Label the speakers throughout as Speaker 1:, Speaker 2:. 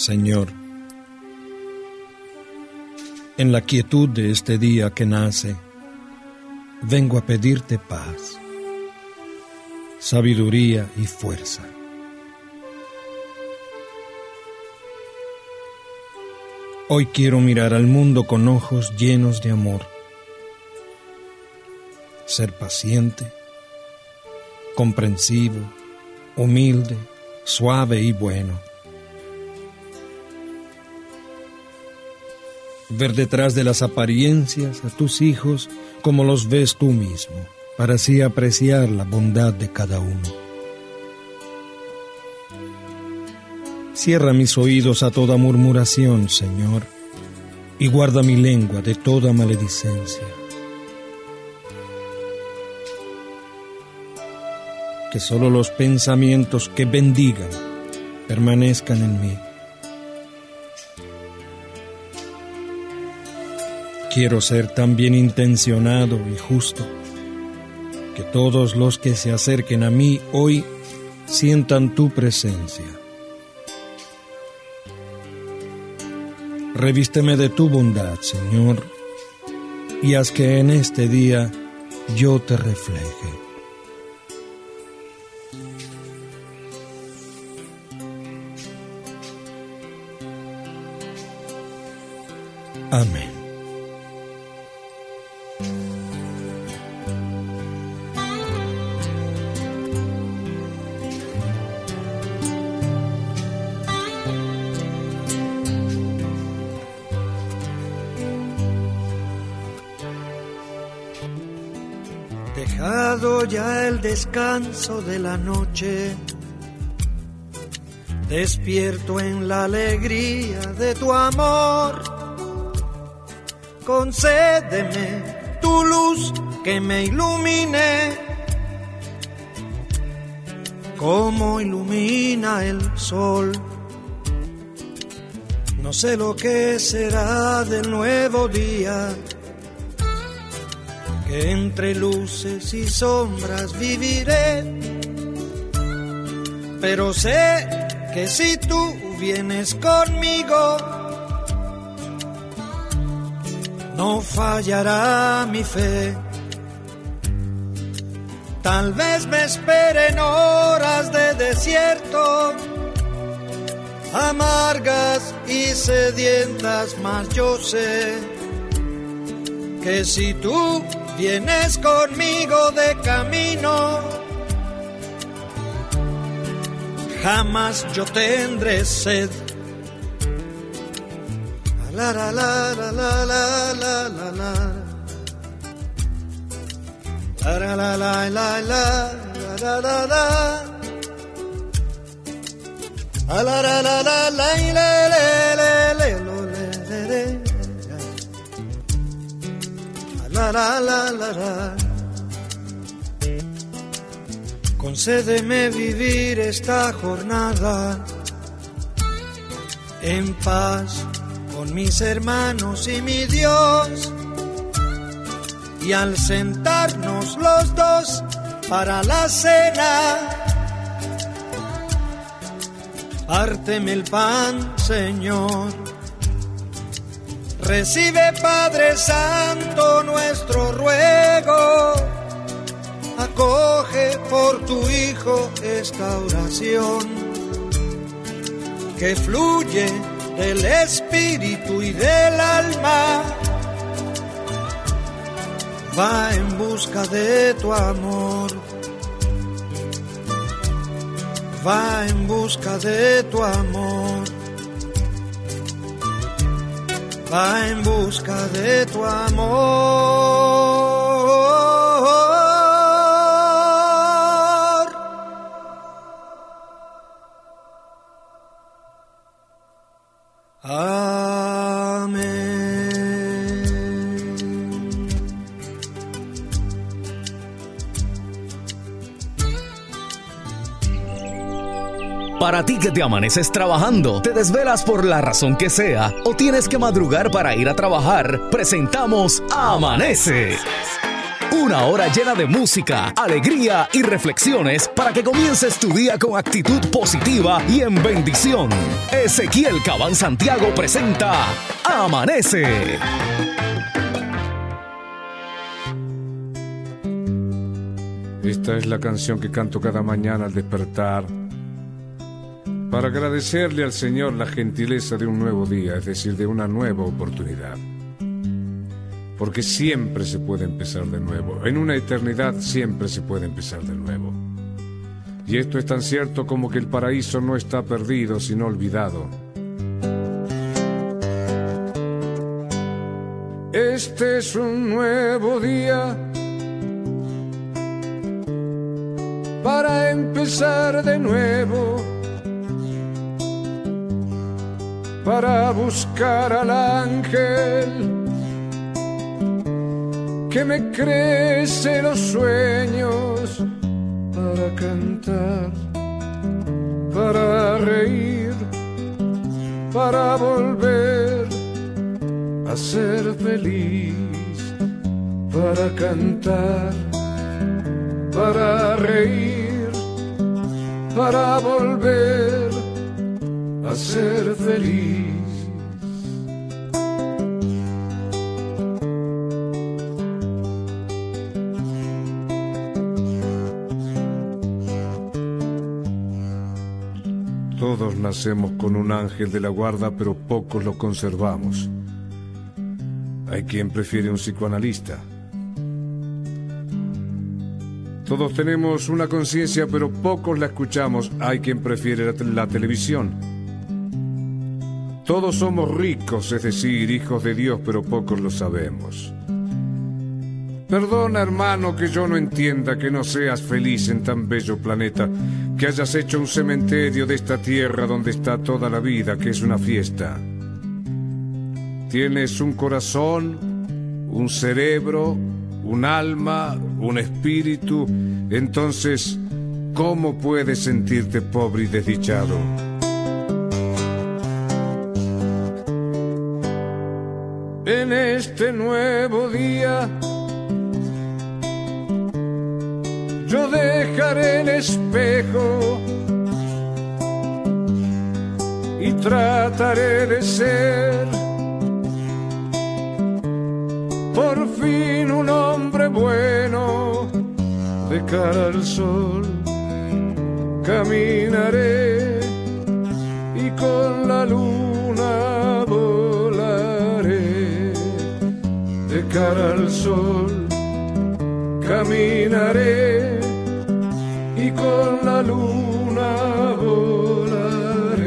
Speaker 1: Señor, en la quietud de este día que nace, vengo a pedirte paz, sabiduría y fuerza. Hoy quiero mirar al mundo con ojos llenos de amor, ser paciente, comprensivo, humilde, suave y bueno. Ver detrás de las apariencias a tus hijos como los ves tú mismo, para así apreciar la bondad de cada uno. Cierra mis oídos a toda murmuración, Señor, y guarda mi lengua de toda maledicencia. Que solo los pensamientos que bendigan permanezcan en mí. Quiero ser tan bien intencionado y justo que todos los que se acerquen a mí hoy sientan tu presencia Revísteme de tu bondad, Señor, y haz que en este día yo te refleje. Amén.
Speaker 2: Descanso de la noche, despierto en la alegría de tu amor. Concédeme tu luz que me ilumine, como ilumina el sol. No sé lo que será del nuevo día entre luces y sombras viviré. Pero sé que si tú vienes conmigo, no fallará mi fe. Tal vez me esperen horas de desierto, amargas y sedientas, mas yo sé que si tú vienes conmigo de camino, jamás yo tendré sed. La la la la la la la la la. La la la la la la la la la. La la la la la la la, Concédeme vivir esta jornada en paz con mis hermanos y mi Dios. Y al sentarnos los dos para la cena, párteme el pan, Señor Recibe Padre Santo nuestro ruego, acoge por tu Hijo esta oración que fluye del Espíritu y del alma. Va en busca de tu amor. Va en busca de tu amor va en busca de tu amor.
Speaker 3: Para ti que te amaneces trabajando, te desvelas por la razón que sea o tienes que madrugar para ir a trabajar, presentamos Amanece Una hora llena de música, alegría y reflexiones para que comiences tu día con actitud positiva y en bendición. Ezequiel Cabán Santiago presenta Amanece.
Speaker 4: Esta es la canción que canto cada mañana al despertar para agradecerle al Señor la gentileza de un nuevo día, es decir, de una nueva oportunidad. Porque siempre se puede empezar de nuevo. En una eternidad siempre se puede empezar de nuevo. Y esto es tan cierto como que el paraíso no está perdido, sino olvidado. Este es un nuevo día para empezar de nuevo para buscar al ángel que me crece los sueños para cantar, para reír, para volver a ser feliz, para cantar, para reír, para volver a ser feliz. Todos nacemos con un ángel de la guarda, pero pocos lo conservamos. Hay quien prefiere un psicoanalista. Todos tenemos una conciencia, pero pocos la escuchamos. Hay quien prefiere la, televisión. Todos somos ricos, es decir, hijos de Dios, pero pocos lo sabemos. Perdona, hermano, que yo no entienda que no seas feliz en tan bello planeta, que hayas hecho un cementerio de esta tierra donde está toda la vida, que es una fiesta. Tienes un corazón, un cerebro, un alma, un espíritu, entonces, ¿cómo puedes sentirte pobre y desdichado? Este nuevo día. Yo dejaré el espejo y trataré de ser por fin un hombre bueno de cara al sol. Caminaré y con la luna cara al sol, caminaré y con la luna volaré.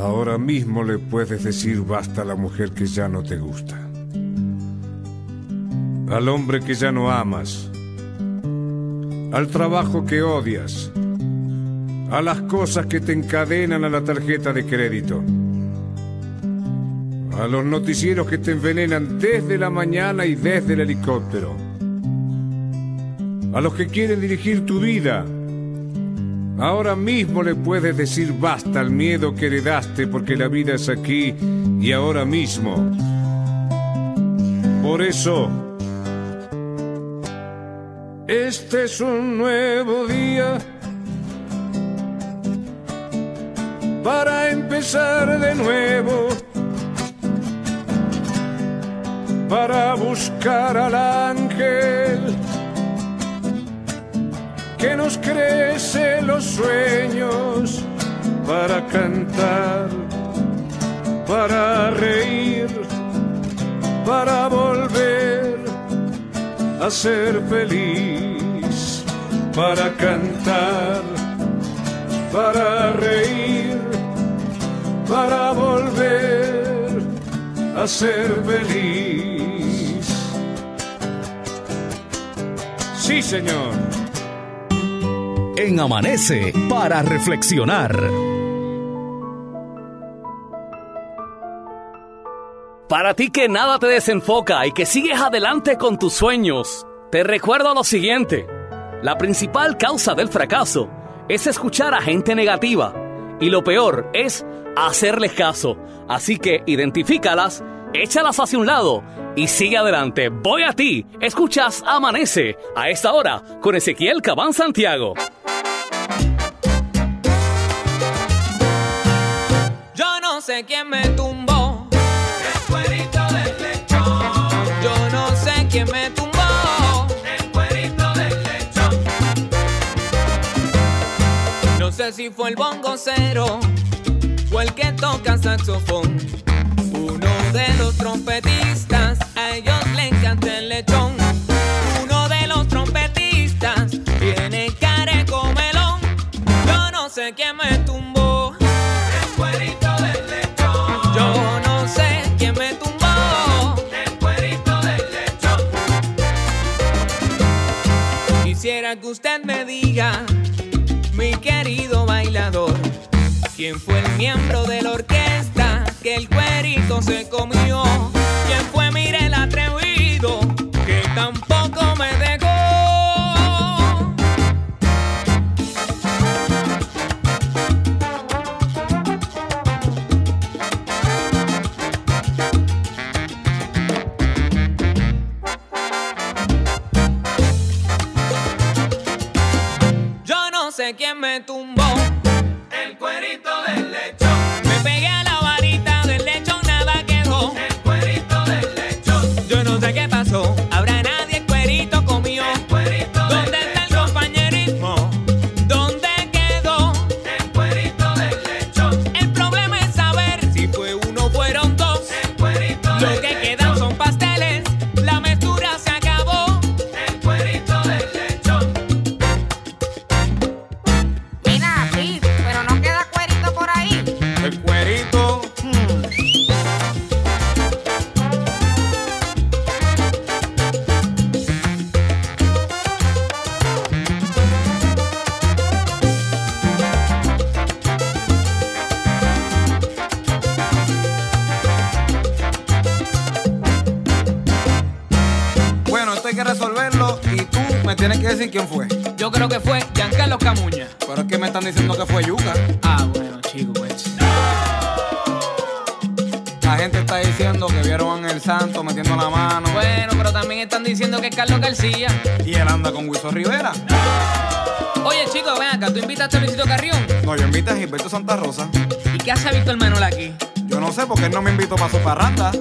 Speaker 4: Ahora mismo le puedes decir basta a la mujer que ya no te gusta, al hombre que ya no amas al trabajo que odias, a las cosas que te encadenan a la tarjeta de crédito, a los noticieros que te envenenan desde la mañana y desde el helicóptero, a los que quieren dirigir tu vida. Ahora mismo le puedes decir basta al miedo que heredaste porque la vida es aquí y ahora mismo. Por eso, este es un nuevo día para empezar de nuevo, para buscar al ángel que nos crece los sueños, para cantar, para reír, para volver ser feliz, para cantar, para reír, para volver a ser feliz. Sí, Señor.
Speaker 3: En Amanece para reflexionar. Para ti que nada te desenfoca y que sigues adelante con tus sueños, te recuerdo lo siguiente. La principal causa del fracaso
Speaker 5: es escuchar a gente negativa. Y lo peor es hacerles caso. Así que identifícalas, échalas hacia un lado y sigue adelante. Voy a ti. Escuchas Amanece a esta hora con Ezequiel Cabán Santiago.
Speaker 6: Yo no sé quién me tumbó si fue el bongocero o el que toca saxofón. Uno de los trompetistas, a ellos le encanta el lechón. Uno de los trompetistas tiene careco melón. Yo no sé quién me tumbó el cuerito del lechón. Yo no sé quién me tumbó el cuerito del lechón. Quisiera que usted me diga, quién fue el miembro de la orquesta que el cuerito se comió. ¿Quién fue, mire el atrevido, que tampoco me dejó? Yo no sé quién me tumbó cuerito del lechón. Me pegué a la varita del lechón, nada quedó. El cuerito del lechón. Yo no sé qué pasó.
Speaker 7: No,
Speaker 6: yo
Speaker 8: invité a Gilberto Santa Rosa.
Speaker 6: ¿Y qué hace Víctor Manuel aquí?
Speaker 8: Yo no sé porque él no me invitó para su parranda.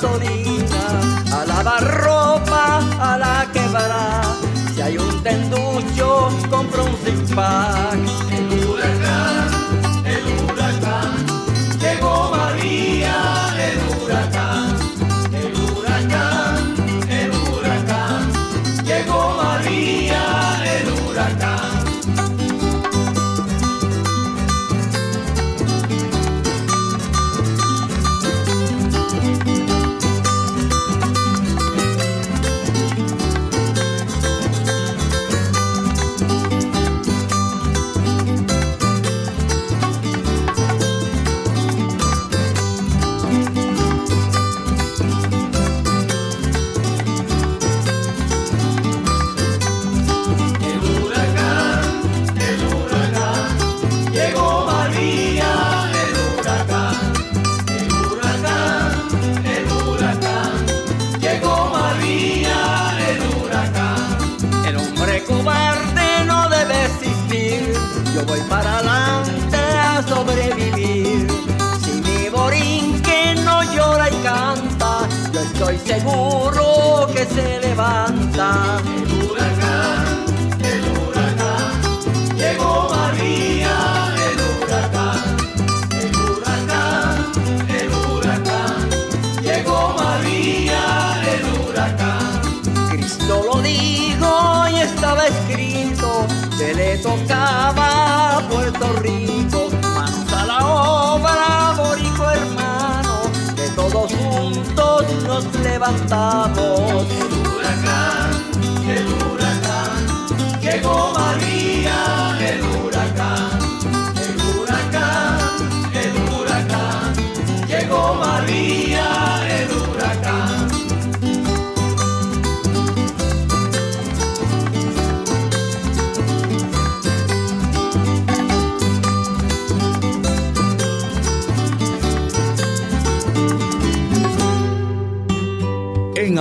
Speaker 8: Gasolina, a lavar ropa, a la quebrada. Si hay un tenducho, compro un six estoy seguro que se levanta. Nos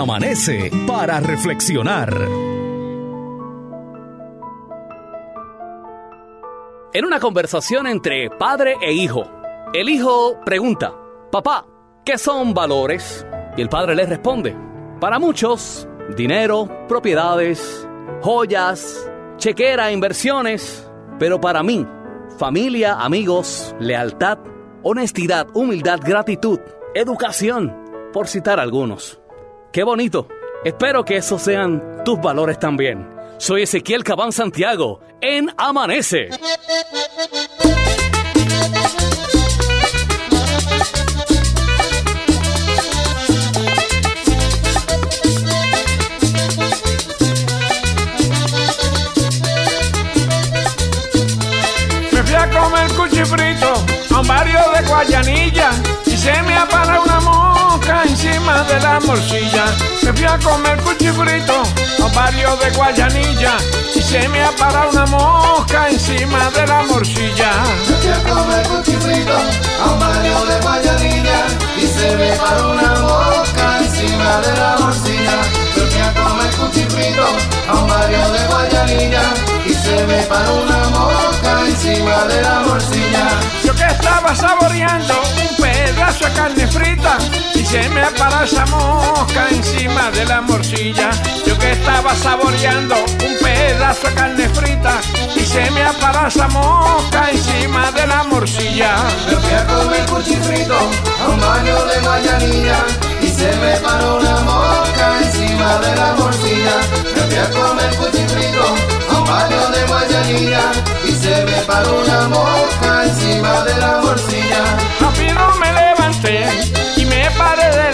Speaker 3: Amanece para reflexionar.
Speaker 5: En una conversación entre padre e hijo, el hijo pregunta, papá, ¿qué son valores? Y el padre le responde, para muchos, dinero, propiedades, joyas, chequera, inversiones, pero para mí, familia, amigos, lealtad, honestidad, humildad, gratitud, educación, por citar algunos. Qué bonito. Espero que esos sean tus valores también. Soy Ezequiel Cabán Santiago en Amanece.
Speaker 9: Me fui a comer cuchifrito a un de Guayanilla y se me mosca de la morcilla. Me fui a comer cuchifrito a barrio de Guayanilla y se me apara una mosca encima de la morcilla.
Speaker 10: Me fui a comer cuchifrito a un barrio de Guayanilla y se me paró una mosca encima de la morcilla. Me fui a comer cuchifrito a un barrio de Guayanilla y se me paró una mosca encima de la morcilla.
Speaker 9: Yo que estaba saboreando un pedazo de carne frita se me para esa mosca encima de la morcilla. Yo que estaba saboreando un pedazo de carne frita y se me para esa mosca encima de la morcilla.
Speaker 10: Me fui a comer cuchifrito a un barrio de Guayanilla y se me paró una mosca encima de la morcilla. Me fui a comer cuchifrito a un barrio de Guayanilla y se me paró una mosca encima de la morcilla.
Speaker 9: Rápido me levanté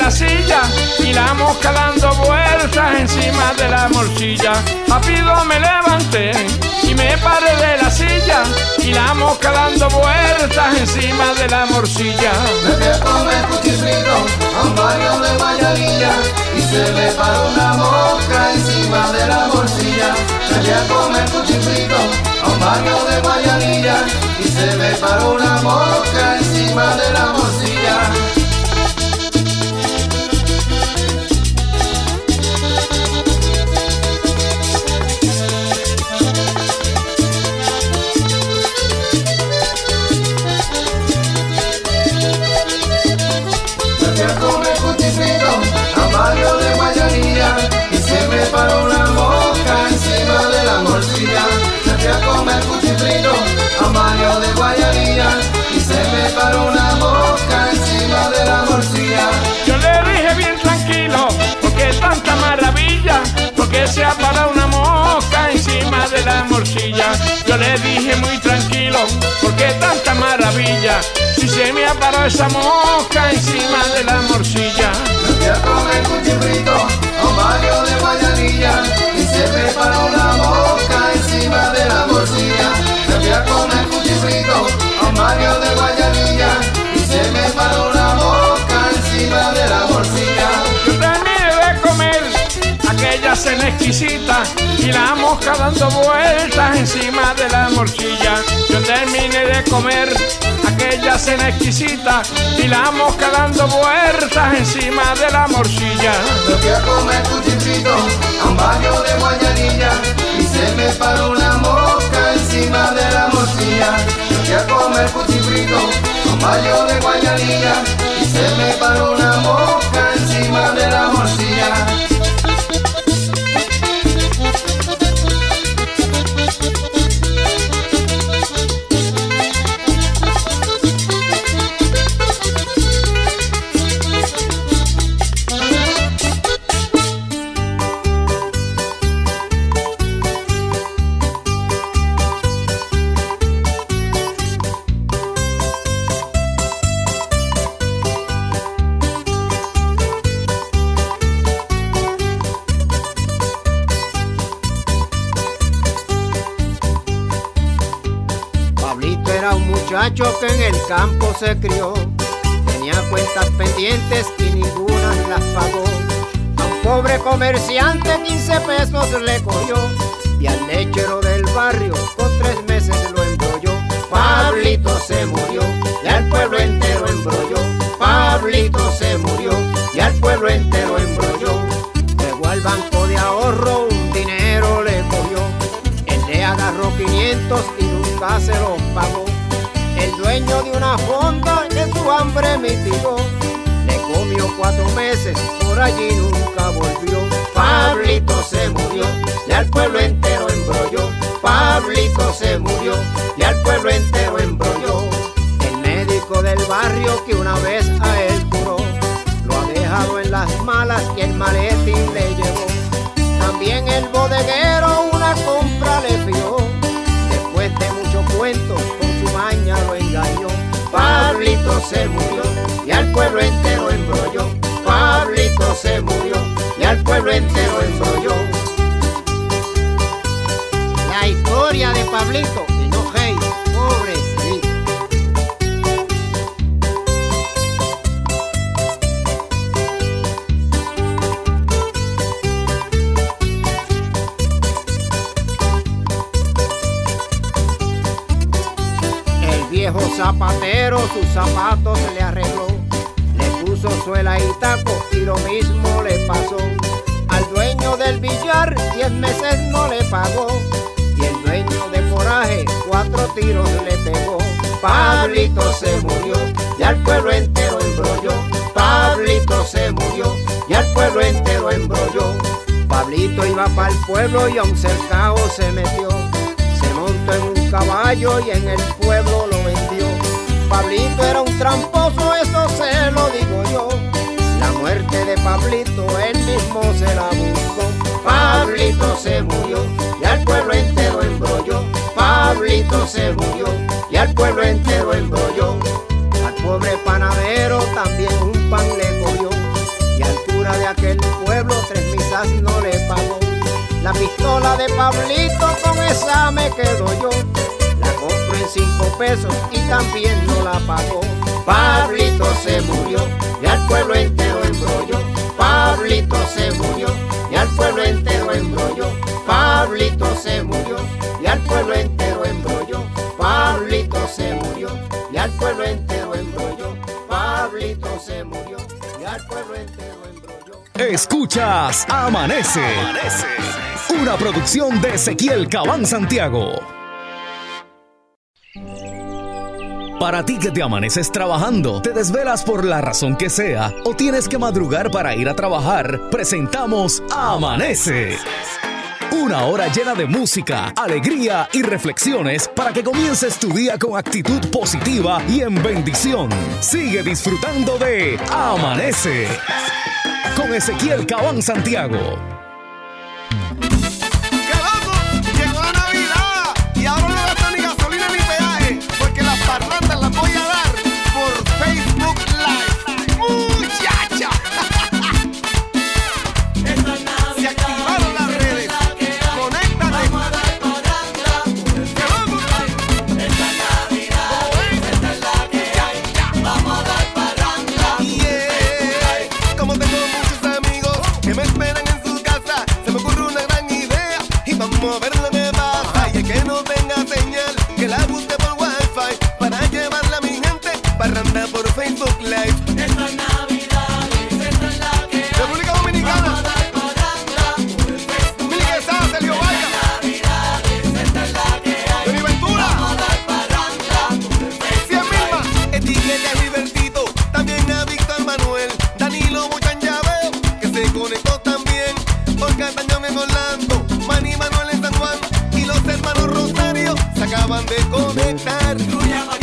Speaker 9: la silla y la mosca dando vueltas encima de la morcilla. Rápido me levanté y me paré de la silla y la mosca dando vueltas encima de la morcilla.
Speaker 10: Me fui a comer cuchifrito a un barrio de Guayanilla y se me paró una mosca encima de la morcilla. Me fui a comer cuchifrito a un barrio de Guayanilla y se me paró una mosca
Speaker 9: Yo le dije muy tranquilo, ¿por qué tanta maravilla? Si se me aparó esa mosca encima de la morcilla.
Speaker 10: Me fui a comer cuchifrito a un barrio de Guayanilla y se me paró la mosca encima de la morcilla. Me fui a comer cuchifrito a un barrio de Guayanilla
Speaker 9: cena exquisita y la mosca dando vueltas encima de la morcilla. Yo terminé de comer aquella cena exquisita y la mosca dando vueltas encima de la morcilla.
Speaker 10: Me fui a comer cuchifrito a un barrio de Guayanilla y se me paró una mosca encima de la morcilla. Me fui a comer cuchifrito a un barrio de Guayanilla y se me paró una mosca encima de la morcilla.
Speaker 11: Se crió. Tenía cuentas pendientes y ninguna las pagó. A un pobre comerciante 15 pesos le cogió. Y al lechero del barrio meses, por allí nunca volvió. Pablito se murió y al pueblo entero embrolló. Pablito se murió y al pueblo entero embrolló. El médico del barrio que una vez a él curó, lo ha dejado en las malas y el maletín le llevó. También el bodeguero una compra le fió. Después de mucho cuento, con su maña lo engañó. Pablito se murió y al pueblo entero Pablito Pablito con esa me quedo yo. La compro en cinco pesos y también no la pagó. Pablito se murió y al pueblo entero embrolló. Pablito se murió y al pueblo entero embrolló. Pablito se murió y al pueblo entero embrolló. Pablito se murió y al pueblo entero embrolló. Pablito se murió y al pueblo entero embrolló.
Speaker 3: Escuchas Amanece. Una producción de Ezequiel Cabán Santiago. Para ti que te amaneces trabajando, te desvelas por la razón que sea o tienes que madrugar para ir a trabajar, presentamos Amanece. Una hora llena de música, alegría y reflexiones para que comiences tu día con actitud positiva y en bendición. Sigue disfrutando de Amanece con Ezequiel Cabán Santiago.
Speaker 12: acaban de conectar.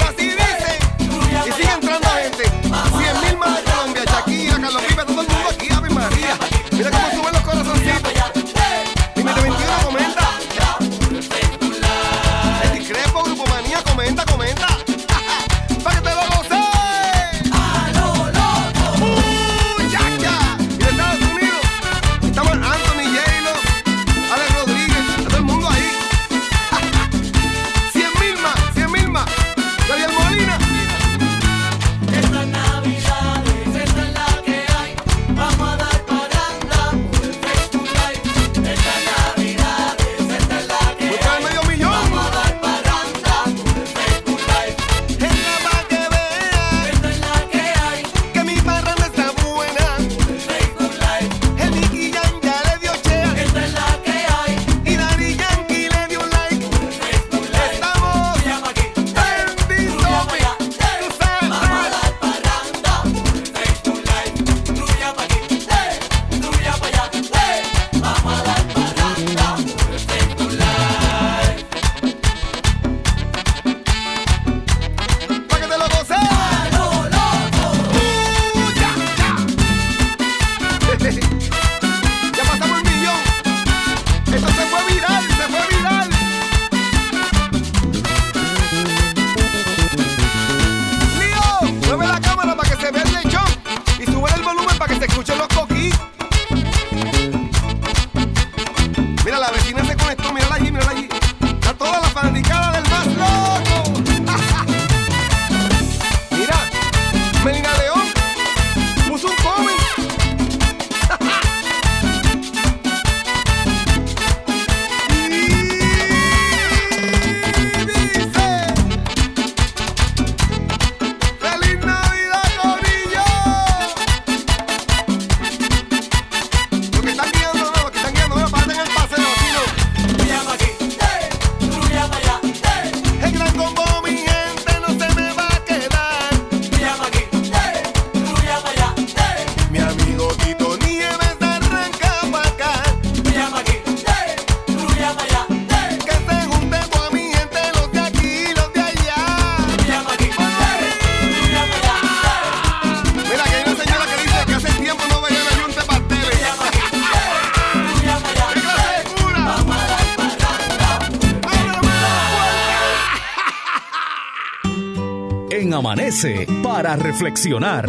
Speaker 12: Para
Speaker 3: reflexionar.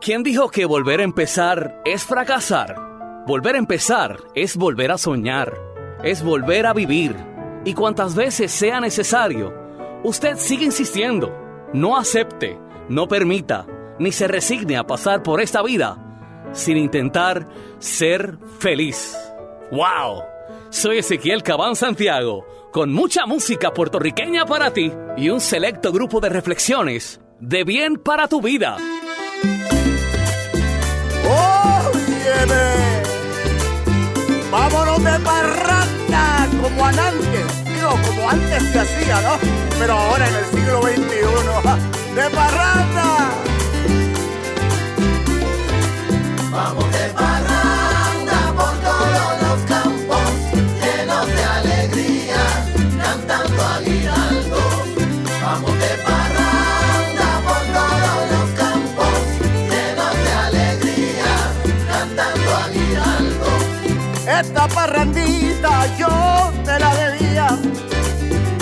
Speaker 5: ¿Quién dijo que volver a empezar es fracasar? Volver a empezar es volver a soñar, es volver a vivir. Y cuantas veces sea necesario, usted sigue insistiendo. No acepte, no permita, ni se resigne a pasar por esta vida sin intentar ser feliz. ¡Wow! Soy Ezequiel Cabán Santiago, con mucha música puertorriqueña para ti y un selecto grupo de reflexiones de bien para tu vida.
Speaker 13: ¡Oh, viene! ¡Vámonos de parranda! Como antes, digo, como antes se hacía, ¿no? Pero ahora en el siglo XXI, ¡de parranda! bendita yo te la debía,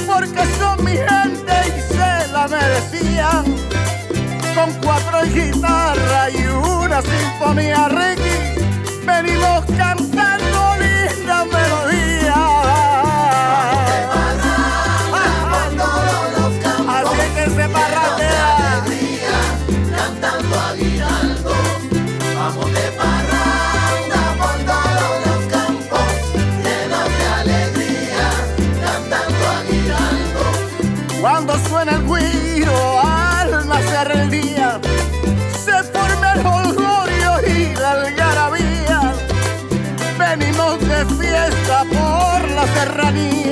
Speaker 13: porque son mi gente y se la merecía. Con cuatro guitarras y una sinfonía, Ricky, venimos cantando. Daddy.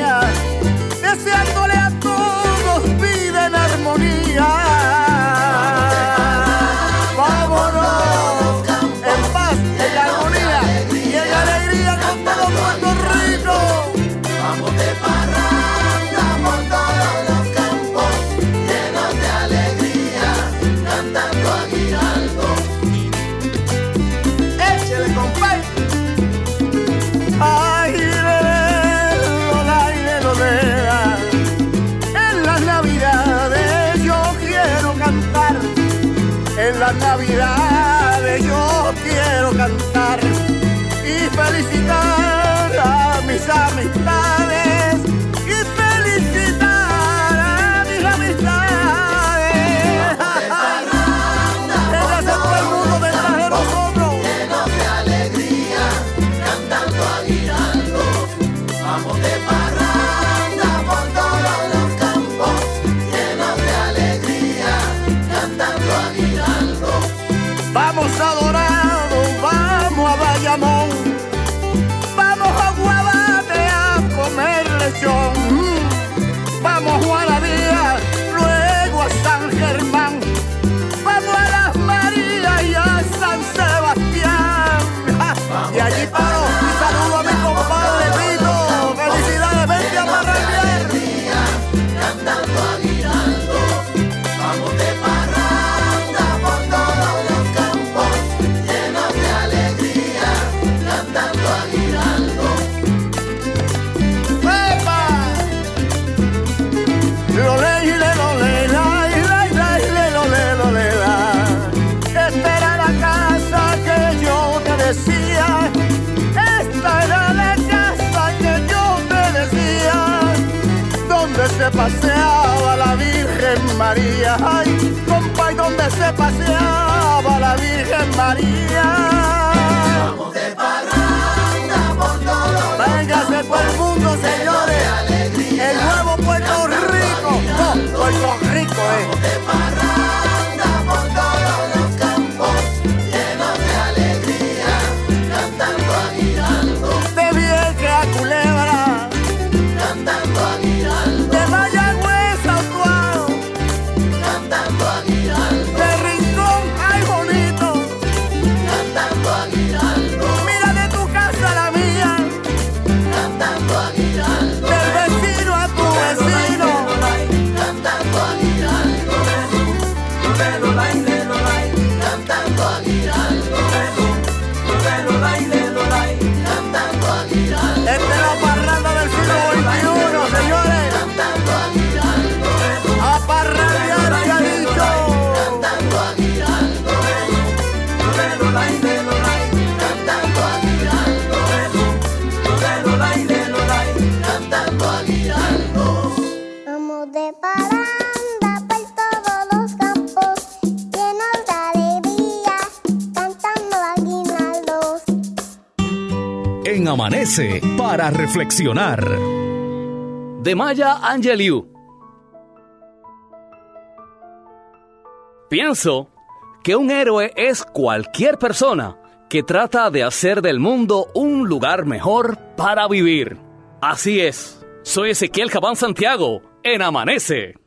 Speaker 13: Stop me. paseaba la Virgen María, ay, compa, ¿y dónde se paseaba la Virgen María?
Speaker 14: Vamos de parranda por todo.
Speaker 13: Véngase el mundo, señores. Alegría, el nuevo Puerto Rico, Puerto Rico,
Speaker 15: eh. Amanece para reflexionar.
Speaker 5: De Maya Angelou. Pienso que un héroe es cualquier persona que trata de hacer del mundo un lugar mejor para vivir. Así es. Soy Ezequiel Cabán Santiago en Amanece.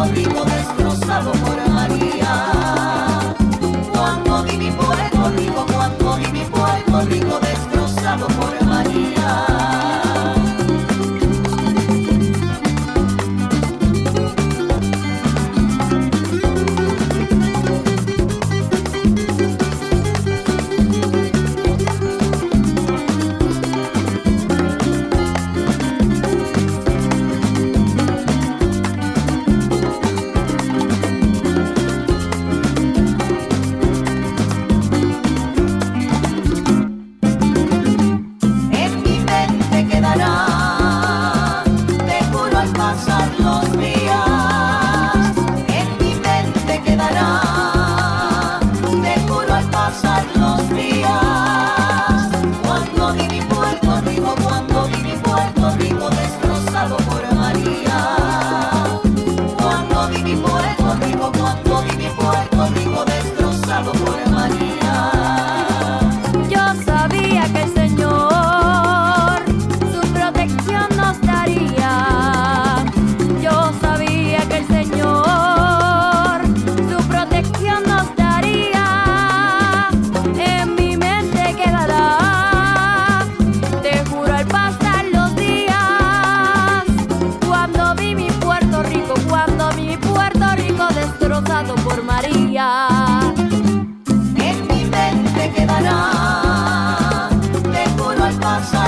Speaker 16: Puerto Rico destrozado por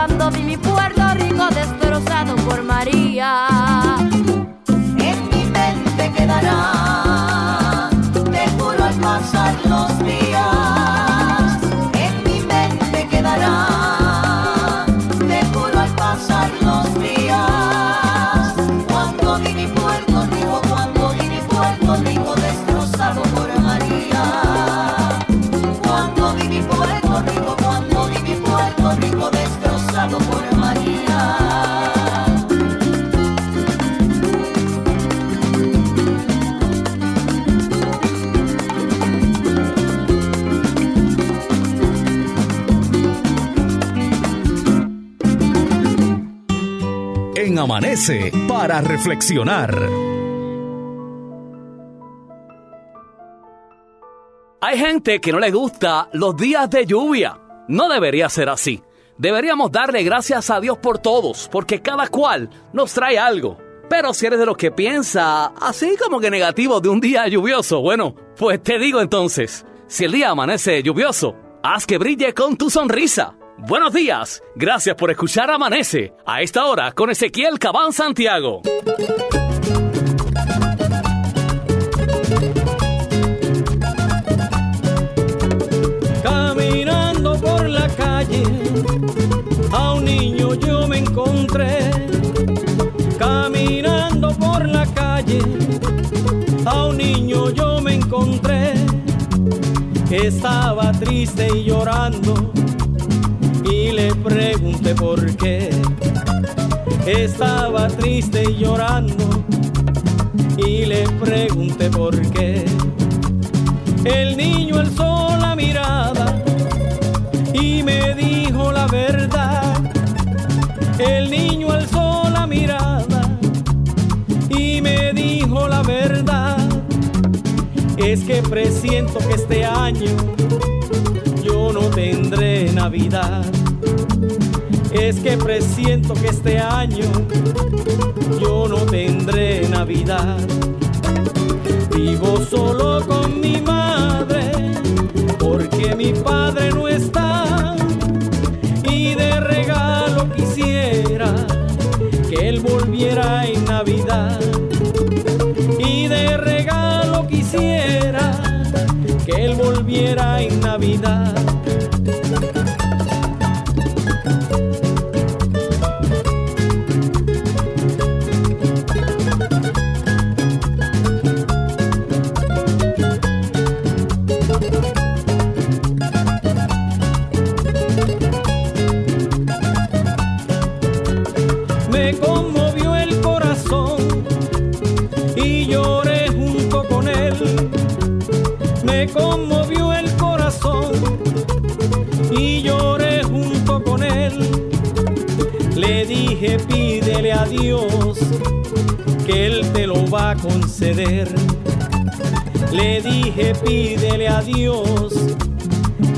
Speaker 17: cuando vi mi
Speaker 3: Amanece para reflexionar.
Speaker 5: Hay gente que no le gusta los días de lluvia. No debería ser así. Deberíamos darle gracias a Dios por todos, porque cada cual nos trae algo. Pero si eres de los que piensa así como que negativo de un día lluvioso, bueno, pues te digo entonces, si el día amanece lluvioso, haz que brille con tu sonrisa. Buenos días, gracias por escuchar Amanece a esta hora con Ezequiel Cabán Santiago.
Speaker 18: Caminando por la calle, a un niño yo me encontré. Caminando por la calle, a un niño yo me encontré. Estaba triste y llorando y le pregunté por qué. Estaba triste y llorando y le pregunté por qué. El niño alzó la mirada y me dijo la verdad. El niño alzó la mirada y me dijo la verdad. Es que presiento que este año yo no tendré Navidad. Es que presiento que este año yo no tendré Navidad. Vivo solo con mi madre porque mi padre no está. Y de regalo quisiera que él volviera en Navidad. Y de regalo quisiera que él volviera en Navidad. Que Él te lo va a conceder. Le dije, pídele a Dios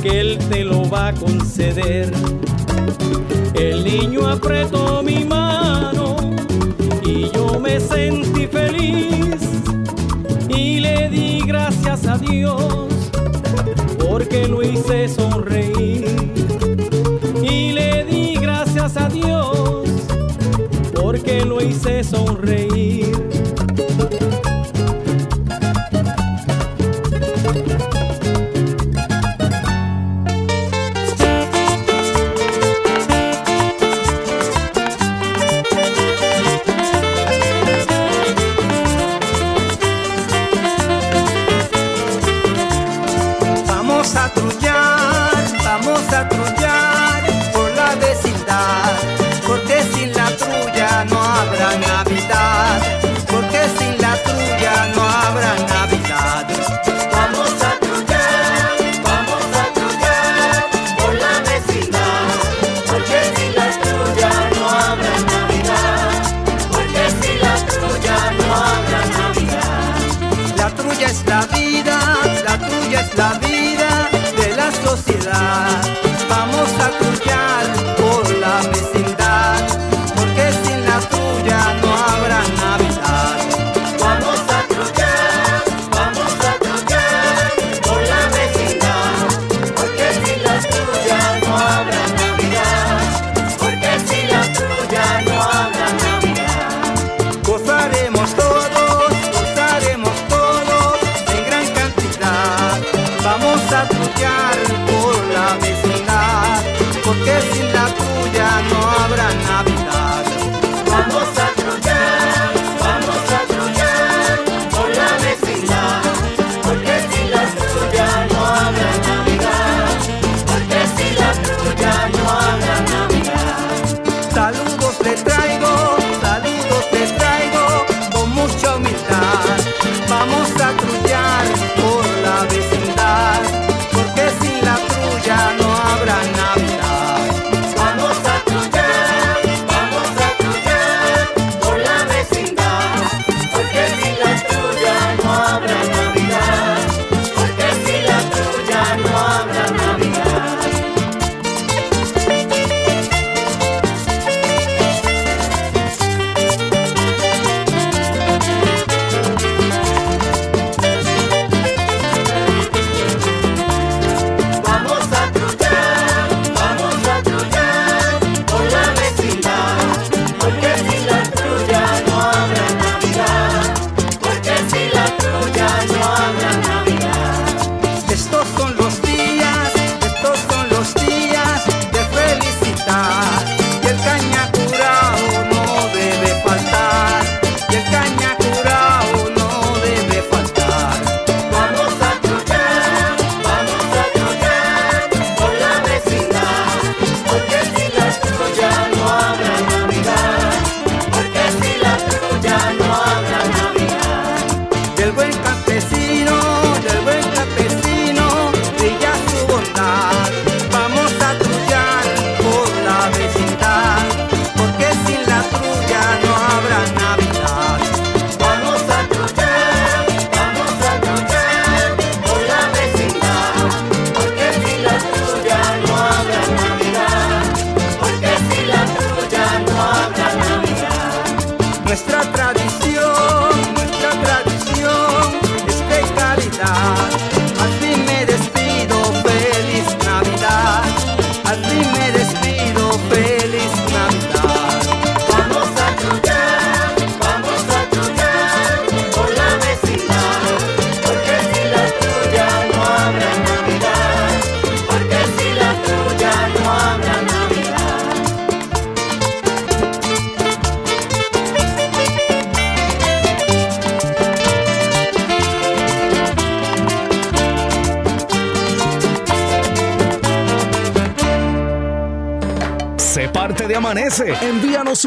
Speaker 18: que Él te lo va a conceder. El niño apretó mi mano y yo me sentí feliz y le di gracias a Dios porque lo hice sonreír. Y le di gracias a Dios porque lo hice sonreír.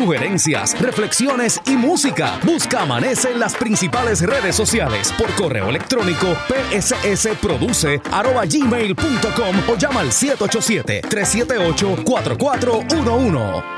Speaker 3: sugerencias, reflexiones y música. Busca Amanece en las principales redes sociales por correo electrónico pssproduce.gmail.com o llama al 787-378-4411.